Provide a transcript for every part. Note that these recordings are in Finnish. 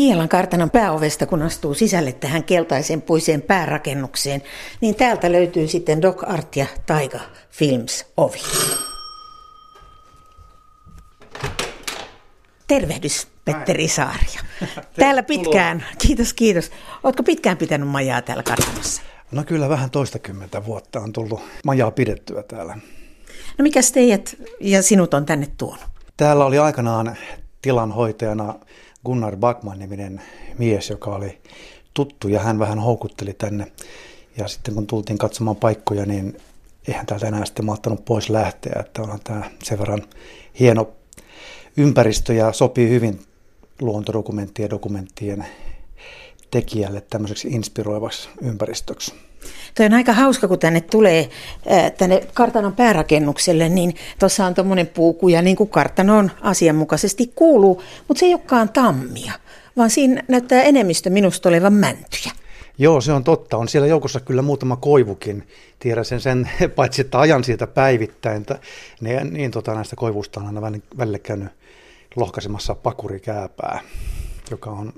Kielan kartanon pääovesta, kun astuu sisälle tähän keltaiseen puiseen päärakennukseen, niin täältä löytyy sitten Doc Art ja Taiga Films ovi. Tervehdys, Petteri Saaria. Täällä pitkään, kiitos kiitos. Oletko pitkään pitänyt majaa täällä kartanossa? No kyllä vähän toistakymmentä vuotta on tullut majaa pidettyä täällä. No mikä teidät ja sinut on tänne tuonut? Täällä oli aikanaan tilanhoitajana Gunnar Backman-niminen mies, joka oli tuttu ja hän vähän houkutteli tänne. Ja sitten kun tultiin katsomaan paikkoja, niin eihän täältä enää sitten mahtanut pois lähteä, että onhan tämä sen verran hieno ympäristö ja sopii hyvin luontodokumenttien ja dokumenttien tekijälle tämmöiseksi inspiroivaksi ympäristöksi. Tuo on aika hauska, kun tänne tulee tänne kartanon päärakennukselle, niin tuossa on tuommoinen puukuja, niin kuin kartanoon asianmukaisesti kuuluu, mutta se ei olekaan tammia, vaan siinä näyttää enemmistö minusta olevan mäntyjä. Joo, se on totta. On siellä joukossa kyllä muutama koivukin. Tiedän sen, sen paitsi että ajan siitä päivittäin, ne, niin tota, näistä koivusta on aina välillä käynyt lohkaisemassa pakurikääpää, joka on,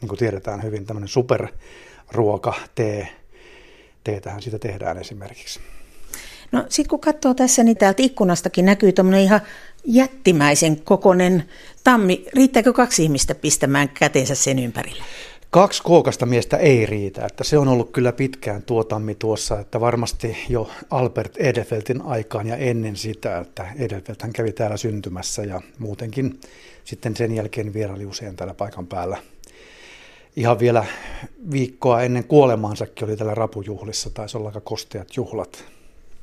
niin kuin tiedetään hyvin, tämmöinen superruoka, tee, teetähän sitä tehdään esimerkiksi. No sitten kun katsoo tässä, niin täältä ikkunastakin näkyy tuommoinen ihan jättimäisen kokonen tammi. Riittääkö kaksi ihmistä pistämään käteensä sen ympärille? Kaksi kookasta miestä ei riitä, että se on ollut kyllä pitkään tuo tammi tuossa, että varmasti jo Albert Edelfeltin aikaan ja ennen sitä, että Edelfelt hän kävi täällä syntymässä ja muutenkin sitten sen jälkeen vieraili usein täällä paikan päällä ihan vielä viikkoa ennen kuolemaansakin oli täällä rapujuhlissa, taisi olla aika kosteat juhlat.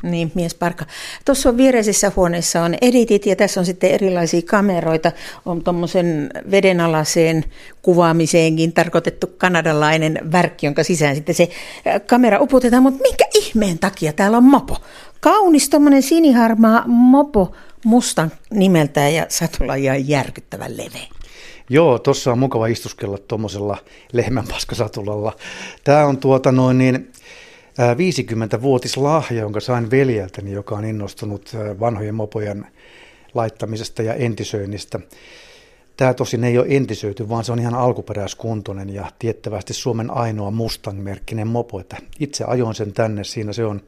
Niin, mies parka. Tuossa on viereisessä huoneessa on editit ja tässä on sitten erilaisia kameroita. On tuommoisen vedenalaiseen kuvaamiseenkin tarkoitettu kanadalainen värkki, jonka sisään sitten se kamera uputetaan. Mutta minkä ihmeen takia täällä on mopo? Kaunis tuommoinen siniharmaa mopo mustan nimeltä ja satulla ihan järkyttävän leveä. Joo, tuossa on mukava istuskella tuommoisella lehmänpaskasatulalla. Tämä on tuota noin niin 50-vuotislahja, jonka sain veljeltäni, joka on innostunut vanhojen mopojen laittamisesta ja entisöinnistä. Tämä tosin ei ole entisöity, vaan se on ihan alkuperäiskuntoinen ja tiettävästi Suomen ainoa Mustang-merkkinen mopo. Että itse ajoin sen tänne, siinä se on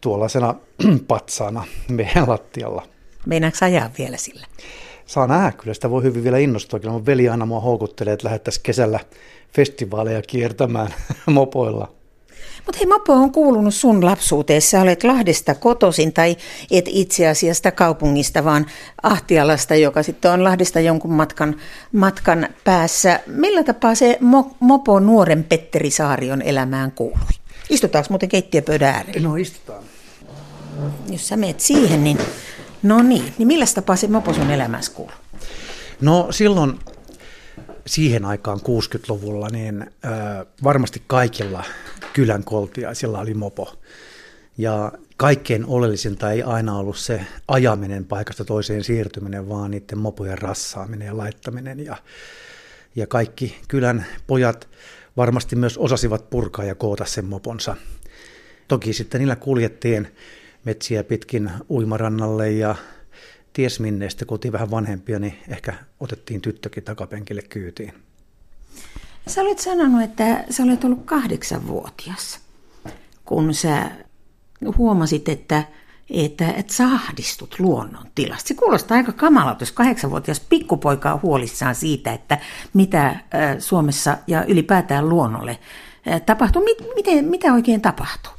tuollaisena patsaana meidän lattialla. Meinaatko ajaa vielä sillä? Saa nähdä, kyllä sitä voi hyvin vielä innostua. Kyllä mun veli aina mua houkuttelee, että lähettäisiin kesällä festivaaleja kiertämään mopoilla. Mutta hei, mopo on kuulunut sun lapsuuteen. Sä olet Lahdesta kotosin, tai et itse asiassa kaupungista, vaan Ahtialasta, joka sitten on Lahdesta jonkun matkan, matkan päässä. Millä tapaa se mo- mopo nuoren Petteri Saarion elämään kuului? Istutaanko muuten keittiöpöydän äärellä? No istutaan. Jos sä meet siihen, niin No niin, niin millä tapaa se mopo sun elämässä kuuluu? No silloin siihen aikaan 60-luvulla, niin äh, varmasti kaikilla kylän koltiaisilla oli mopo. Ja kaikkein oleellisinta ei aina ollut se ajaminen paikasta toiseen siirtyminen, vaan niiden mopojen rassaaminen ja laittaminen. Ja, ja kaikki kylän pojat varmasti myös osasivat purkaa ja koota sen moponsa. Toki sitten niillä kuljettiin metsiä pitkin uimarannalle ja ties minne. Sitten kun oltiin vähän vanhempia, niin ehkä otettiin tyttökin takapenkille kyytiin. Sä olet sanonut, että sä olet ollut kahdeksanvuotias, kun sä huomasit, että, että, että sä ahdistut luonnon tilasta. Se kuulostaa aika kamalalta, jos kahdeksanvuotias pikkupoika on huolissaan siitä, että mitä Suomessa ja ylipäätään luonnolle tapahtuu. Miten, mitä oikein tapahtuu?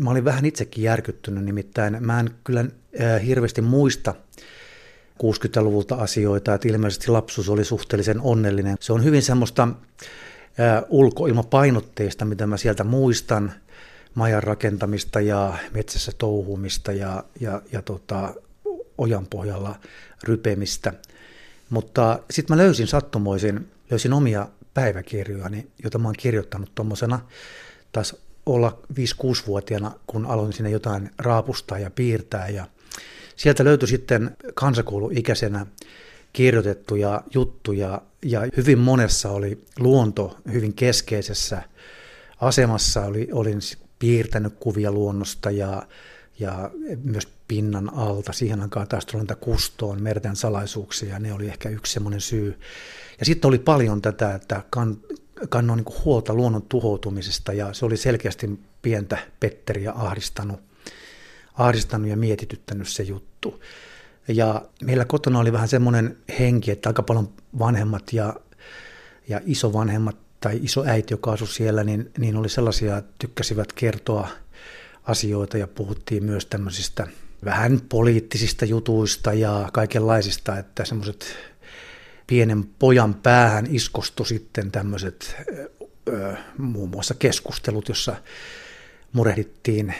Mä olin vähän itsekin järkyttynyt, nimittäin mä en kyllä hirveästi muista 60-luvulta asioita, että ilmeisesti lapsuus oli suhteellisen onnellinen. Se on hyvin semmoista ulkoilmapainotteista, mitä mä sieltä muistan, majan rakentamista ja metsässä touhumista ja, ja, ja tota, ojan pohjalla rypemistä. Mutta sitten mä löysin sattumoisin, löysin omia päiväkirjojani, joita mä oon kirjoittanut tuommoisena taas olla 5-6-vuotiaana, kun aloin sinne jotain raapustaa ja piirtää. Ja sieltä löytyi sitten kansakouluikäisenä kirjoitettuja juttuja ja hyvin monessa oli luonto hyvin keskeisessä asemassa. Oli, olin piirtänyt kuvia luonnosta ja, ja myös pinnan alta. Siihen aikaan taas tuli kustoon merten salaisuuksia ja ne oli ehkä yksi semmoinen syy. Ja sitten oli paljon tätä, että kannoin niin huolta luonnon tuhoutumisesta ja se oli selkeästi pientä Petteriä ahdistanut, ahdistanut ja mietityttänyt se juttu. Ja meillä kotona oli vähän semmoinen henki, että aika paljon vanhemmat ja, ja isovanhemmat tai isoäiti, joka asui siellä, niin, niin oli sellaisia, että tykkäsivät kertoa asioita ja puhuttiin myös tämmöisistä vähän poliittisista jutuista ja kaikenlaisista, että semmoiset pienen pojan päähän iskostu sitten tämmöiset muun muassa keskustelut, jossa murehdittiin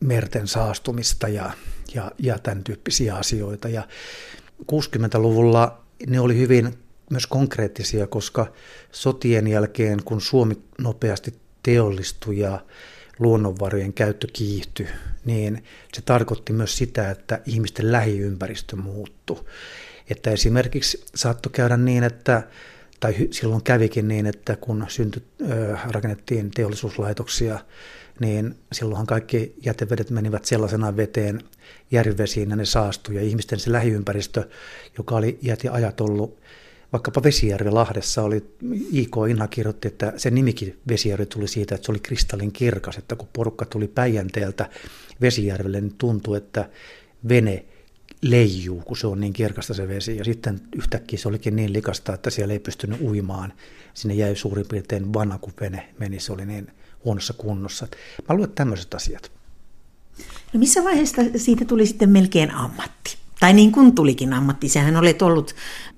merten saastumista ja, ja, ja tämän tyyppisiä asioita. Ja 60-luvulla ne oli hyvin myös konkreettisia, koska sotien jälkeen, kun Suomi nopeasti teollistui ja luonnonvarojen käyttö kiihtyi, niin se tarkoitti myös sitä, että ihmisten lähiympäristö muuttui. Että esimerkiksi saattoi käydä niin, että tai silloin kävikin niin, että kun synty, rakennettiin teollisuuslaitoksia, niin silloinhan kaikki jätevedet menivät sellaisena veteen järvivesiin ja ne saastui. Ja ihmisten se lähiympäristö, joka oli iät ja ajat ollut vaikkapa Vesijärvi Lahdessa oli, I.K. Inha kirjoitti, että se nimikin Vesijärvi tuli siitä, että se oli kristallin kirkas, että kun porukka tuli Päijänteeltä Vesijärvelle, niin tuntui, että vene leijuu, kun se on niin kirkasta se vesi. Ja sitten yhtäkkiä se olikin niin likasta, että siellä ei pystynyt uimaan. Sinne jäi suurin piirtein vanha, kun vene meni. Se oli niin huonossa kunnossa. Mä luulen tämmöiset asiat. No missä vaiheessa siitä tuli sitten melkein ammatti? Tai niin kuin tulikin ammatti. Sehän olet ollut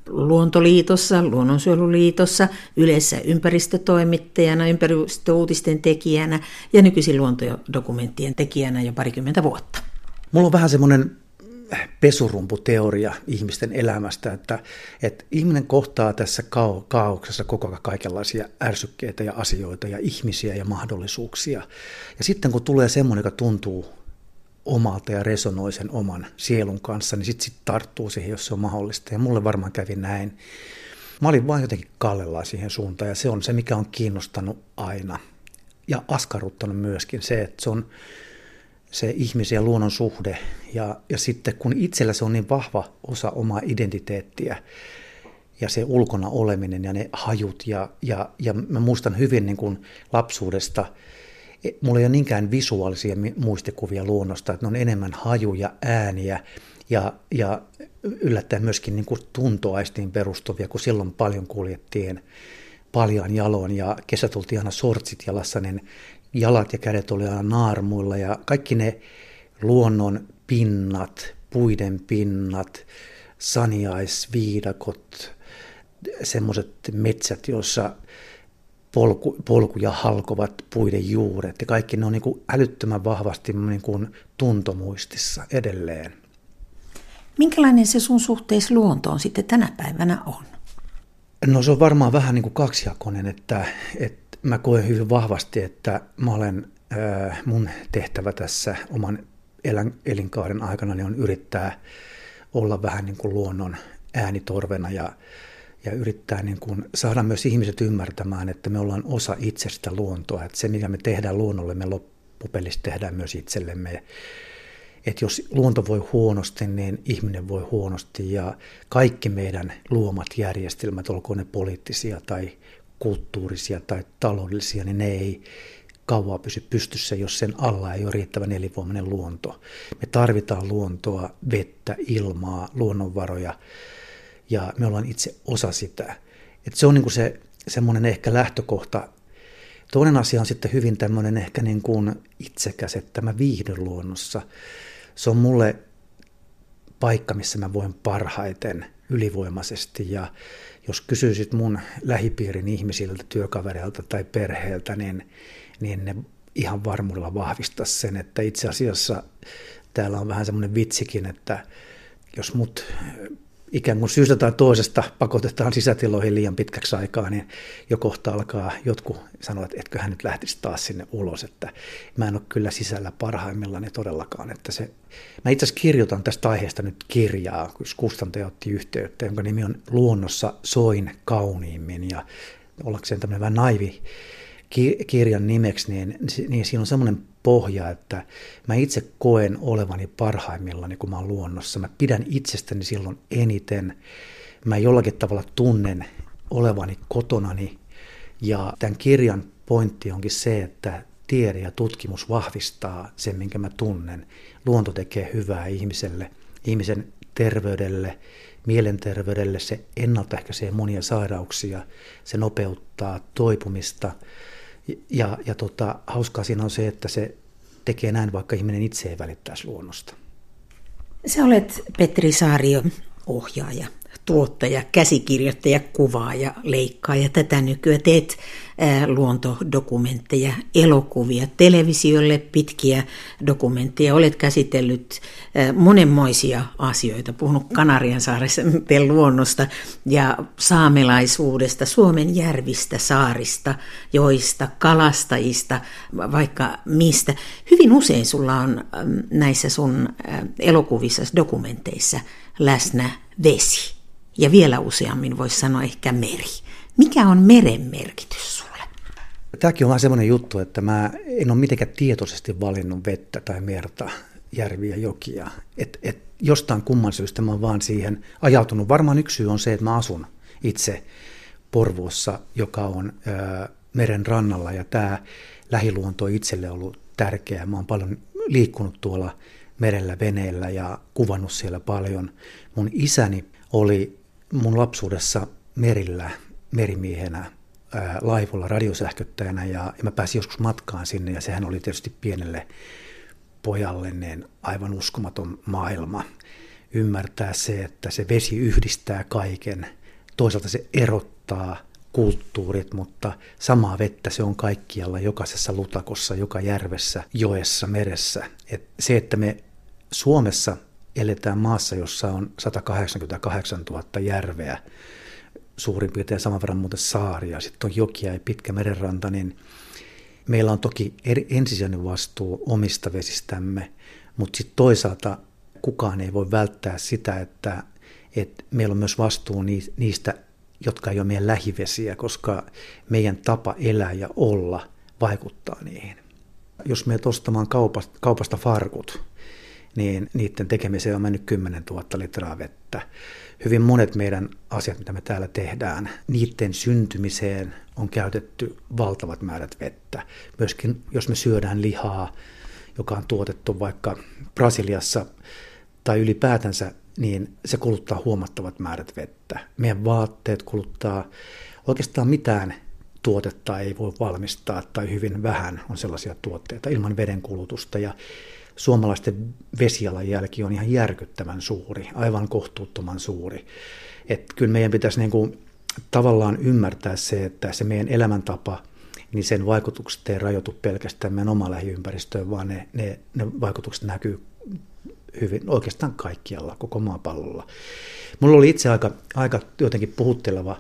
Luontoliitossa, Luonnonsuojeluliitossa, yleensä ympäristötoimittajana, ympäristöuutisten tekijänä ja nykyisin luontodokumenttien tekijänä jo parikymmentä vuotta. Mulla on vähän semmoinen pesurumputeoria ihmisten elämästä, että, että ihminen kohtaa tässä kao, kaauksessa koko ajan kaikenlaisia ärsykkeitä ja asioita ja ihmisiä ja mahdollisuuksia. Ja sitten kun tulee semmoinen, joka tuntuu omalta ja resonoi sen oman sielun kanssa, niin sitten sit tarttuu siihen, jos se on mahdollista. Ja mulle varmaan kävi näin. Mä olin vain jotenkin kallellaan siihen suuntaan ja se on se, mikä on kiinnostanut aina. Ja askarruttanut myöskin se, että se on se ihmisen ja luonnon suhde. Ja, ja sitten kun itsellä se on niin vahva osa omaa identiteettiä ja se ulkona oleminen ja ne hajut. Ja, ja, ja mä muistan hyvin niin kuin lapsuudesta, e, mulla ei ole niinkään visuaalisia muistikuvia luonnosta, että ne on enemmän hajuja, ääniä ja, ja yllättäen myöskin niin kuin tuntoaistiin perustuvia, kun silloin paljon kuljettiin paljon jaloon ja kesä tultiin aina sortsit jalassa, niin jalat ja kädet oli aina naarmuilla ja kaikki ne luonnon pinnat, puiden pinnat, saniaisviidakot, semmoiset metsät, joissa polku, polkuja halkovat puiden juuret ja kaikki ne on niin kuin älyttömän vahvasti niin kuin tuntomuistissa edelleen. Minkälainen se sun suhteessa luontoon sitten tänä päivänä on? No se on varmaan vähän niin kuin kaksijakoinen, että, että mä koen hyvin vahvasti, että mä olen, mun tehtävä tässä oman elän, elinkaaren aikana niin on yrittää olla vähän niin kuin luonnon äänitorvena ja, ja yrittää niin kuin saada myös ihmiset ymmärtämään, että me ollaan osa itsestä luontoa, että se mitä me tehdään luonnolle, me loppupelissä tehdään myös itsellemme. Että jos luonto voi huonosti, niin ihminen voi huonosti ja kaikki meidän luomat järjestelmät, olkoon ne poliittisia tai kulttuurisia tai taloudellisia, niin ne ei kauaa pysy pystyssä, jos sen alla ei ole riittävän elinvoimainen luonto. Me tarvitaan luontoa, vettä, ilmaa, luonnonvaroja ja me ollaan itse osa sitä. Et se on niin kuin se semmoinen ehkä lähtökohta. Toinen asia on sitten hyvin tämmöinen ehkä niin kuin itsekäs, että mä viihdyn luonnossa. Se on mulle paikka, missä mä voin parhaiten ylivoimaisesti. Ja jos kysyisit mun lähipiirin ihmisiltä, työkavereilta tai perheeltä, niin, niin ne ihan varmuudella vahvistaisi sen, että itse asiassa täällä on vähän semmoinen vitsikin, että jos mut ikään kuin syystä tai toisesta pakotetaan sisätiloihin liian pitkäksi aikaa, niin jo kohta alkaa jotkut sanoa, että etköhän nyt lähtisi taas sinne ulos, että mä en ole kyllä sisällä parhaimmillani todellakaan. Että se, mä itse asiassa kirjoitan tästä aiheesta nyt kirjaa, kun kustantaja otti yhteyttä, jonka nimi on Luonnossa soin kauniimmin ja ollakseen tämmöinen vähän naivi kirjan nimeksi, niin, niin siinä on semmoinen pohja, että mä itse koen olevani parhaimmillani, kun mä oon luonnossa. Mä pidän itsestäni silloin eniten. Mä jollakin tavalla tunnen olevani kotonani. Ja tämän kirjan pointti onkin se, että tiede ja tutkimus vahvistaa sen, minkä mä tunnen. Luonto tekee hyvää ihmiselle, ihmisen terveydelle, mielenterveydelle, se ennaltaehkäisee monia sairauksia, se nopeuttaa toipumista. Ja, ja tota, hauskaa siinä on se, että se tekee näin, vaikka ihminen itse ei välittäisi luonnosta. Sä olet Petri Saario, ohjaaja tuottaja, käsikirjoittaja, kuvaaja, leikkaaja. Tätä nykyään teet luontodokumentteja, elokuvia, televisiolle pitkiä dokumentteja. Olet käsitellyt monenmoisia asioita, puhunut Kanarian saaressa luonnosta ja saamelaisuudesta, Suomen järvistä, saarista, joista, kalastajista, vaikka mistä. Hyvin usein sulla on näissä sun elokuvissa, dokumenteissa läsnä vesi. Ja vielä useammin voisi sanoa ehkä meri. Mikä on meren merkitys sulle? Tämäkin on vähän semmoinen juttu, että mä en ole mitenkään tietoisesti valinnut vettä tai merta, järviä, jokia. Et, et jostain kumman syystä mä oon vaan siihen ajautunut. Varmaan yksi syy on se, että mä asun itse Porvoossa, joka on ö, meren rannalla ja tämä lähiluonto on itselle ollut tärkeää. Mä oon paljon liikkunut tuolla merellä veneellä ja kuvannut siellä paljon. Mun isäni oli mun lapsuudessa merillä merimiehenä laivolla radiosähköttäjänä ja, ja mä pääsin joskus matkaan sinne ja sehän oli tietysti pienelle pojalle niin aivan uskomaton maailma. Ymmärtää se, että se vesi yhdistää kaiken. Toisaalta se erottaa kulttuurit, mutta samaa vettä se on kaikkialla, jokaisessa lutakossa, joka järvessä, joessa, meressä. Et se, että me Suomessa eletään maassa, jossa on 188 000 järveä, suurin piirtein saman verran muuten saaria, sitten on jokia ja pitkä merenranta, niin meillä on toki eri, ensisijainen vastuu omista vesistämme, mutta sitten toisaalta kukaan ei voi välttää sitä, että, että meillä on myös vastuu niistä, jotka ei ole meidän lähivesiä, koska meidän tapa elää ja olla vaikuttaa niihin. Jos me ostamaan kaupasta, kaupasta farkut, niin niiden tekemiseen on mennyt 10 000 litraa vettä. Hyvin monet meidän asiat, mitä me täällä tehdään, niiden syntymiseen on käytetty valtavat määrät vettä. Myöskin jos me syödään lihaa, joka on tuotettu vaikka Brasiliassa tai ylipäätänsä, niin se kuluttaa huomattavat määrät vettä. Meidän vaatteet kuluttaa oikeastaan mitään tuotetta ei voi valmistaa tai hyvin vähän on sellaisia tuotteita ilman veden kulutusta. Ja suomalaisten vesialanjälki on ihan järkyttävän suuri, aivan kohtuuttoman suuri. Että kyllä meidän pitäisi niin kuin tavallaan ymmärtää se, että se meidän elämäntapa, niin sen vaikutukset ei rajoitu pelkästään meidän omaan lähiympäristöön, vaan ne, ne, ne vaikutukset näkyy hyvin oikeastaan kaikkialla, koko maapallolla. Mulla oli itse aika, aika jotenkin puhutteleva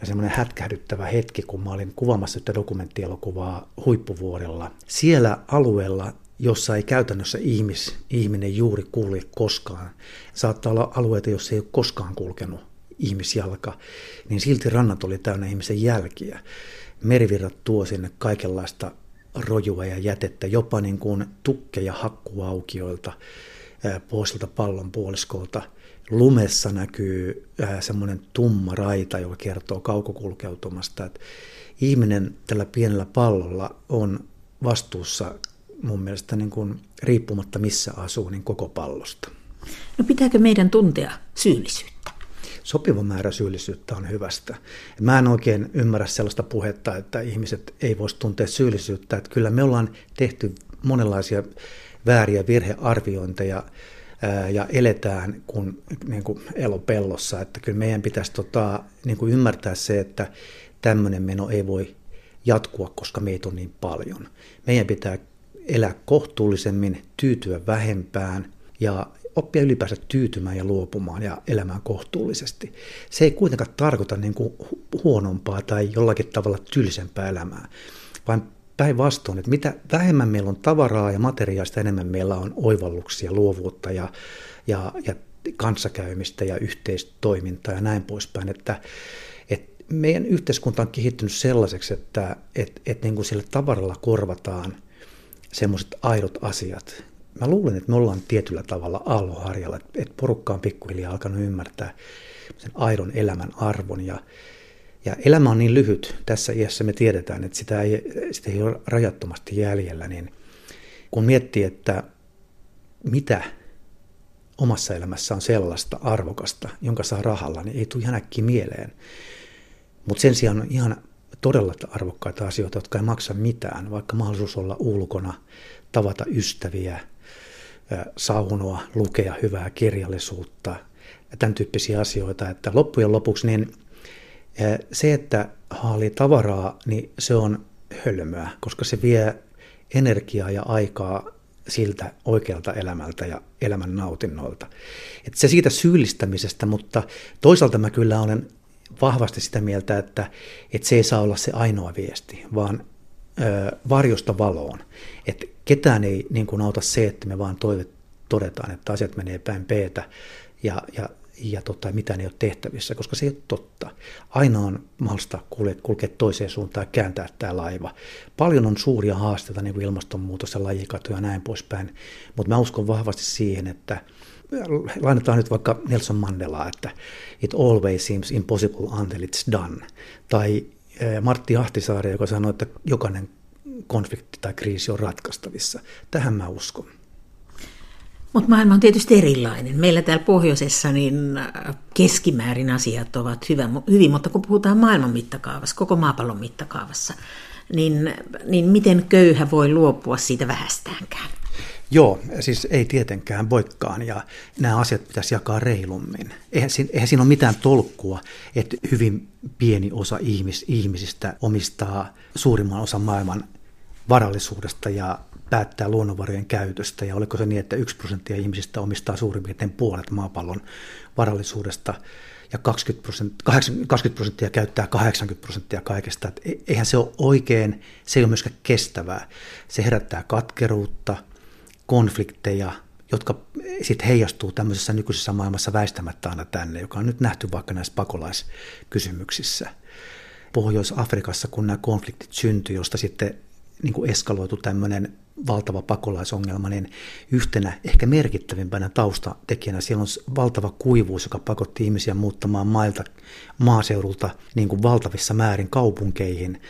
ja semmoinen hätkähdyttävä hetki, kun mä olin kuvaamassa yhtä dokumenttielokuvaa huippuvuorella. Siellä alueella jossa ei käytännössä ihmis, ihminen juuri kulje koskaan. Saattaa olla alueita, joissa ei ole koskaan kulkenut ihmisjalka, niin silti rannat oli täynnä ihmisen jälkiä. Merivirrat tuo sinne kaikenlaista rojua ja jätettä, jopa niin kuin tukkeja hakkuaukioilta, poisilta pallonpuoliskolta. Lumessa näkyy semmoinen tumma raita, joka kertoo kaukokulkeutumasta. Että ihminen tällä pienellä pallolla on vastuussa mun mielestä niin kuin, riippumatta missä asuu, niin koko pallosta. No pitääkö meidän tuntea syyllisyyttä? Sopiva määrä syyllisyyttä on hyvästä. Mä en oikein ymmärrä sellaista puhetta, että ihmiset ei voisi tuntea syyllisyyttä. Että kyllä me ollaan tehty monenlaisia vääriä virhearviointeja ja eletään kun, niin kuin elopellossa. Että kyllä meidän pitäisi tota, niin kuin ymmärtää se, että tämmöinen meno ei voi jatkua, koska meitä on niin paljon. Meidän pitää elää kohtuullisemmin, tyytyä vähempään ja oppia ylipäänsä tyytymään ja luopumaan ja elämään kohtuullisesti. Se ei kuitenkaan tarkoita niin kuin huonompaa tai jollakin tavalla tylsempää elämää, vaan päinvastoin, että mitä vähemmän meillä on tavaraa ja materiaalista, enemmän meillä on oivalluksia, luovuutta ja, ja, ja kanssakäymistä ja yhteistoimintaa ja näin poispäin. Että, että meidän yhteiskunta on kehittynyt sellaiseksi, että et, et niin kuin sillä tavaralla korvataan semmoiset aidot asiat. Mä luulen, että me ollaan tietyllä tavalla aalloharjalla, että porukka on pikkuhiljaa alkanut ymmärtää sen aidon elämän arvon. Ja, ja elämä on niin lyhyt, tässä iässä me tiedetään, että sitä ei, sitä ei ole rajattomasti jäljellä, niin kun miettii, että mitä omassa elämässä on sellaista arvokasta, jonka saa rahalla, niin ei tule ihan äkkiä mieleen. Mutta sen sijaan on ihan todella arvokkaita asioita, jotka ei maksa mitään, vaikka mahdollisuus olla ulkona, tavata ystäviä, saunoa, lukea hyvää kirjallisuutta ja tämän tyyppisiä asioita. Että loppujen lopuksi niin se, että haalii tavaraa, niin se on hölmöä, koska se vie energiaa ja aikaa siltä oikealta elämältä ja elämän nautinnoilta. Se siitä syyllistämisestä, mutta toisaalta mä kyllä olen vahvasti sitä mieltä, että, että se ei saa olla se ainoa viesti, vaan ö, varjosta valoon. Että ketään ei niin kuin auta se, että me vaan toivet, todetaan, että asiat menee päin peetä ja, ja, ja tota, mitään ei ole tehtävissä, koska se ei ole totta. Aina on mahdollista kulkea, kulkea toiseen suuntaan ja kääntää tämä laiva. Paljon on suuria haasteita, niin kuin ilmastonmuutos ja lajikato ja näin poispäin, mutta mä uskon vahvasti siihen, että – lainataan nyt vaikka Nelson Mandelaa, että it always seems impossible until it's done. Tai eh, Martti Ahtisaari, joka sanoi, että jokainen konflikti tai kriisi on ratkaistavissa. Tähän mä uskon. Mutta maailma on tietysti erilainen. Meillä täällä pohjoisessa niin äh, keskimäärin asiat ovat hyvä, hyvin, mutta kun puhutaan maailman mittakaavassa, koko maapallon mittakaavassa, niin, niin miten köyhä voi luopua siitä vähästäänkään? Joo, siis ei tietenkään voikaan ja nämä asiat pitäisi jakaa reilummin. Eihän, eihän siinä ole mitään tolkkua, että hyvin pieni osa ihmis, ihmisistä omistaa suurimman osan maailman varallisuudesta ja päättää luonnonvarojen käytöstä. Ja oliko se niin, että yksi prosenttia ihmisistä omistaa suurin piirtein puolet maapallon varallisuudesta ja 20 prosenttia, 20 prosenttia käyttää 80 prosenttia kaikesta. Et e-, eihän se ole oikein, se ei ole myöskään kestävää. Se herättää katkeruutta – konflikteja, jotka sitten heijastuu tämmöisessä nykyisessä maailmassa väistämättä aina tänne, joka on nyt nähty vaikka näissä pakolaiskysymyksissä. Pohjois-Afrikassa, kun nämä konfliktit syntyi, josta sitten niin kuin eskaloitu tämmöinen valtava pakolaisongelma, niin yhtenä ehkä merkittävimpänä taustatekijänä siellä on valtava kuivuus, joka pakotti ihmisiä muuttamaan mailta maaseudulta niin kuin valtavissa määrin kaupunkeihin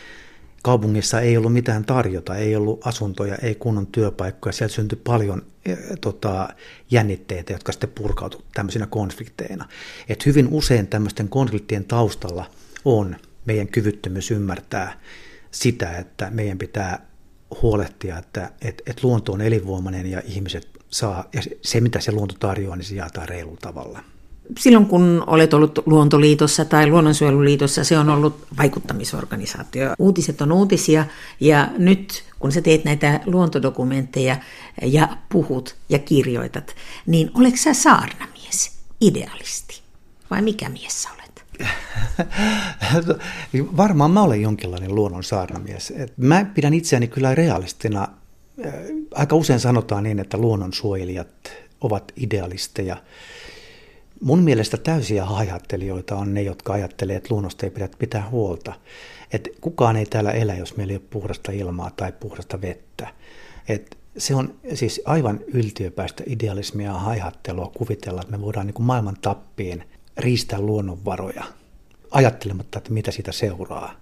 kaupungissa ei ollut mitään tarjota, ei ollut asuntoja, ei kunnon työpaikkoja. Sieltä syntyi paljon e, tota, jännitteitä, jotka sitten purkautuivat tämmöisinä konflikteina. Et hyvin usein tämmöisten konfliktien taustalla on meidän kyvyttömyys ymmärtää sitä, että meidän pitää huolehtia, että et, et luonto on elinvoimainen ja ihmiset saa, ja se mitä se luonto tarjoaa, niin se jaetaan reilulla tavalla silloin kun olet ollut Luontoliitossa tai Luonnonsuojeluliitossa, se on ollut vaikuttamisorganisaatio. Uutiset on uutisia ja nyt kun sä teet näitä luontodokumentteja ja puhut ja kirjoitat, niin oletko sä saarnamies, idealisti vai mikä mies sä olet? Varmaan mä olen jonkinlainen luonnon saarnamies. Mä pidän itseäni kyllä realistina. Aika usein sanotaan niin, että luonnonsuojelijat ovat idealisteja. Mun mielestä täysiä hajattelijoita on ne, jotka ajattelee, että luonnosta ei pidä pitää huolta. Että kukaan ei täällä elä, jos meillä ei ole puhdasta ilmaa tai puhdasta vettä. Et se on siis aivan yltiöpäistä idealismia ja haihattelua kuvitella, että me voidaan niin kuin maailman tappiin riistää luonnonvaroja ajattelematta, että mitä siitä seuraa.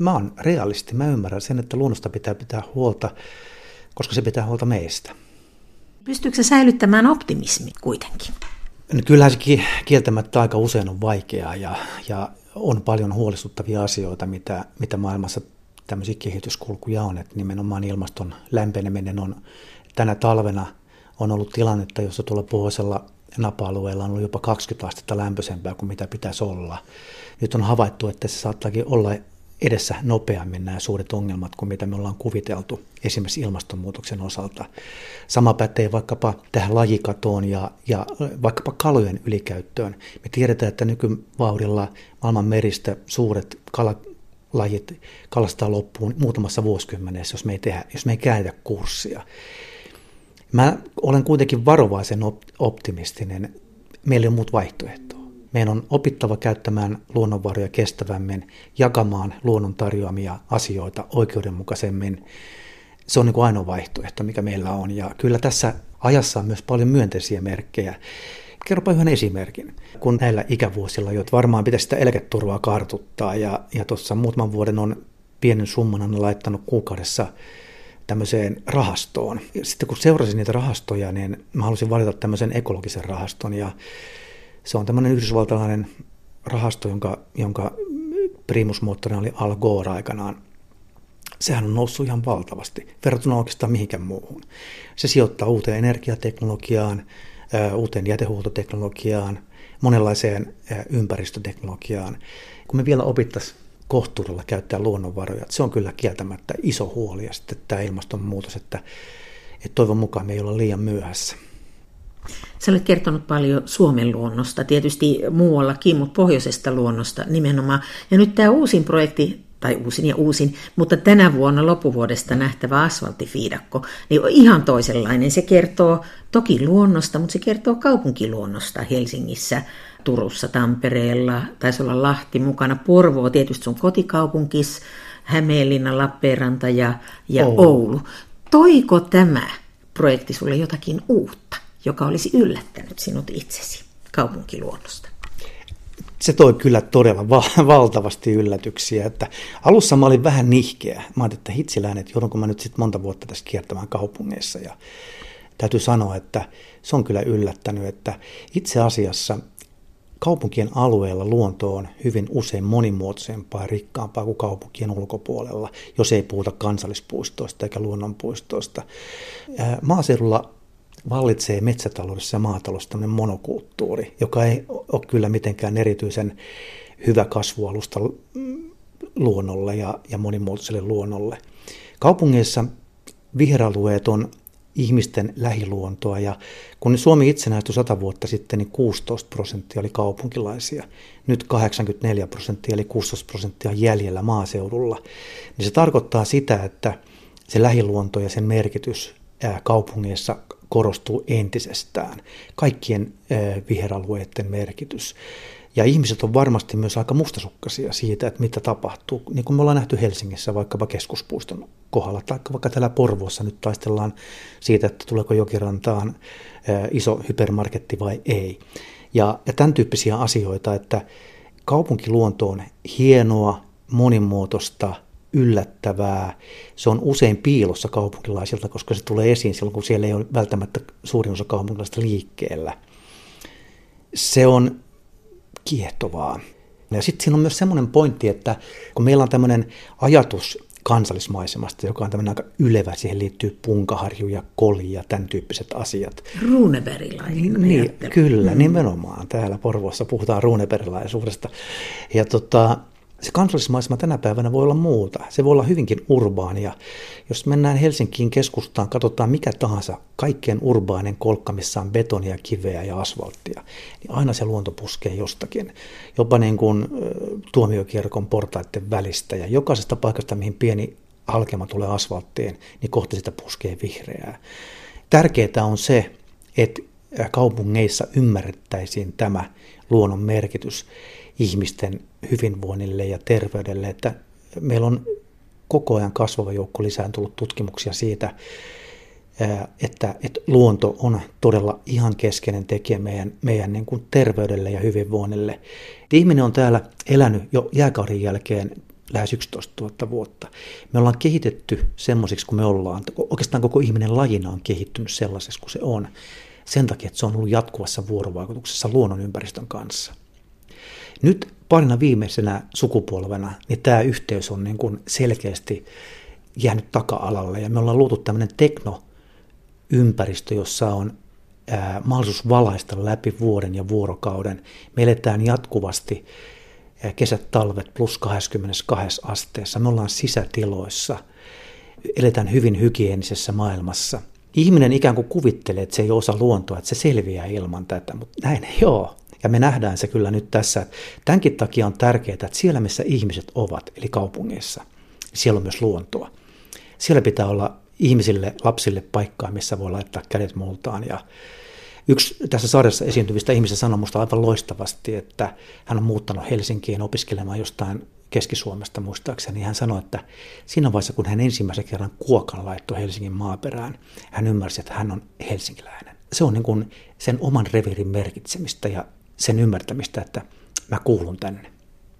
Mä oon realisti, mä ymmärrän sen, että luonnosta pitää pitää huolta, koska se pitää huolta meistä. Pystyykö se säilyttämään optimismi kuitenkin? No kyllähän se kieltämättä aika usein on vaikeaa ja, ja on paljon huolestuttavia asioita, mitä, mitä maailmassa tämmöisiä kehityskulkuja on. Että nimenomaan ilmaston lämpeneminen on tänä talvena on ollut tilannetta, jossa tuolla pohjoisella napa-alueella on ollut jopa 20 astetta lämpöisempää kuin mitä pitäisi olla. Nyt on havaittu, että se saattaakin olla edessä nopeammin nämä suuret ongelmat kuin mitä me ollaan kuviteltu esimerkiksi ilmastonmuutoksen osalta. Sama pätee vaikkapa tähän lajikatoon ja, ja vaikkapa kalojen ylikäyttöön. Me tiedetään, että nykyvauhdilla maailman meristä suuret kalalajit kalastaa loppuun muutamassa vuosikymmenessä, jos me ei, tehdä, jos me ei käännetä kurssia. Mä olen kuitenkin varovaisen optimistinen. Meillä ei ole muut vaihtoehtoa. Meidän on opittava käyttämään luonnonvaroja kestävämmin, jakamaan luonnon tarjoamia asioita oikeudenmukaisemmin. Se on niin kuin ainoa vaihtoehto, mikä meillä on. Ja kyllä tässä ajassa on myös paljon myönteisiä merkkejä. Kerropa yhden esimerkin. Kun näillä ikävuosilla, joita varmaan pitäisi sitä eläketurvaa kartuttaa, ja, ja tuossa muutaman vuoden on pienen summan laittanut kuukaudessa tämmöiseen rahastoon. Sitten kun seurasin niitä rahastoja, niin mä halusin valita tämmöisen ekologisen rahaston, ja se on tämmöinen yhdysvaltalainen rahasto, jonka, jonka primusmoottorina oli Al Gore aikanaan. Sehän on noussut ihan valtavasti verrattuna oikeastaan mihinkään muuhun. Se sijoittaa uuteen energiateknologiaan, uuteen jätehuoltoteknologiaan, monenlaiseen ympäristöteknologiaan. Kun me vielä opittaisiin kohtuudella käyttää luonnonvaroja, se on kyllä kieltämättä iso huoli ja sitten tämä ilmastonmuutos, että, että toivon mukaan me ei olla liian myöhässä. Sä olet kertonut paljon Suomen luonnosta, tietysti muuallakin, mutta pohjoisesta luonnosta nimenomaan. Ja nyt tämä uusin projekti, tai uusin ja uusin, mutta tänä vuonna loppuvuodesta nähtävä asfalttifiidakko, niin on ihan toisenlainen. Se kertoo toki luonnosta, mutta se kertoo kaupunkiluonnosta Helsingissä, Turussa, Tampereella, taisi olla Lahti mukana, Porvoo tietysti sun kotikaupunkis, Hämeenlinna, Lappeenranta ja, ja Oulu. Oulu. Toiko tämä projekti sulle jotakin uutta? Joka olisi yllättänyt sinut itsesi kaupunkiluonnosta? Se toi kyllä todella va- valtavasti yllätyksiä. Että alussa mä olin vähän nihkeä. Mä ajattelin, että hitsilään, että joudunko mä nyt sitten monta vuotta tässä kiertämään kaupungeissa. Ja täytyy sanoa, että se on kyllä yllättänyt, että itse asiassa kaupunkien alueella luonto on hyvin usein monimuotoisempaa ja rikkaampaa kuin kaupunkien ulkopuolella, jos ei puhuta kansallispuistoista eikä luonnonpuistoista. Maaseudulla vallitsee metsätaloudessa ja maataloudessa tämmöinen monokulttuuri, joka ei ole kyllä mitenkään erityisen hyvä kasvualusta luonnolle ja, ja monimuotoiselle luonnolle. Kaupungeissa viheralueet on ihmisten lähiluontoa ja kun Suomi itsenäistyi 100 vuotta sitten, niin 16 prosenttia oli kaupunkilaisia. Nyt 84 prosenttia eli 16 prosenttia jäljellä maaseudulla. Niin se tarkoittaa sitä, että se lähiluonto ja sen merkitys kaupungeissa korostuu entisestään. Kaikkien viheralueiden merkitys. Ja ihmiset on varmasti myös aika mustasukkaisia siitä, että mitä tapahtuu. Niin kuin me ollaan nähty Helsingissä vaikkapa keskuspuiston kohdalla, tai vaikka täällä Porvoossa nyt taistellaan siitä, että tuleeko jokirantaan iso hypermarketti vai ei. Ja, ja tämän tyyppisiä asioita, että kaupunkiluonto on hienoa, monimuotoista, yllättävää. Se on usein piilossa kaupunkilaisilta, koska se tulee esiin silloin, kun siellä ei ole välttämättä suurin osa kaupunkilaisista liikkeellä. Se on kiehtovaa. Ja sitten siinä on myös semmoinen pointti, että kun meillä on tämmöinen ajatus kansallismaisemasta, joka on tämmöinen aika ylevä, siihen liittyy punkaharju ja koli ja tämän tyyppiset asiat. Ruuneberilainen Niin, kyllä, mm. nimenomaan. Täällä Porvoossa puhutaan ruuneberilaisuudesta. Ja tota, se kansallismaisema tänä päivänä voi olla muuta. Se voi olla hyvinkin urbaania. Jos mennään Helsinkiin keskustaan, katsotaan mikä tahansa kaikkien urbainen kolkka, missä on betonia, kiveä ja asfalttia, niin aina se luonto puskee jostakin. Jopa niin kuin tuomiokierkon portaiden välistä ja jokaisesta paikasta, mihin pieni halkema tulee asfalttiin, niin kohti sitä puskee vihreää. Tärkeää on se, että kaupungeissa ymmärrettäisiin tämä luonnon merkitys ihmisten hyvinvoinnille ja terveydelle, että meillä on koko ajan kasvava joukko lisään tullut tutkimuksia siitä, että, että luonto on todella ihan keskeinen tekijä meidän, meidän niin kuin terveydelle ja hyvinvoinnille. Ihminen on täällä elänyt jo jääkauden jälkeen lähes 11 000 vuotta. Me ollaan kehitetty semmoisiksi kuin me ollaan. Oikeastaan koko ihminen lajina on kehittynyt sellaiseksi kuin se on. Sen takia, että se on ollut jatkuvassa vuorovaikutuksessa luonnonympäristön kanssa. Nyt parina viimeisenä sukupolvena niin tämä yhteys on niin kuin selkeästi jäänyt taka-alalle ja me ollaan luotu tämmöinen teknoympäristö, jossa on ää, mahdollisuus valaista läpi vuoden ja vuorokauden. Me eletään jatkuvasti ää, kesät, talvet plus 22 asteessa. Me ollaan sisätiloissa, eletään hyvin hygienisessä maailmassa. Ihminen ikään kuin kuvittelee, että se ei osa luontoa, että se selviää ilman tätä, mutta näin ei ole. Ja me nähdään se kyllä nyt tässä. Tämänkin takia on tärkeää, että siellä missä ihmiset ovat, eli kaupungeissa, siellä on myös luontoa. Siellä pitää olla ihmisille, lapsille paikkaa, missä voi laittaa kädet multaan ja Yksi tässä sarjassa esiintyvistä ihmisistä sanoi minusta aivan loistavasti, että hän on muuttanut Helsinkiin opiskelemaan jostain Keski-Suomesta muistaakseni. Hän sanoi, että siinä vaiheessa, kun hän ensimmäisen kerran kuokan laittoi Helsingin maaperään, hän ymmärsi, että hän on helsinkiläinen. Se on niin kuin sen oman revirin merkitsemistä ja sen ymmärtämistä, että mä kuulun tänne.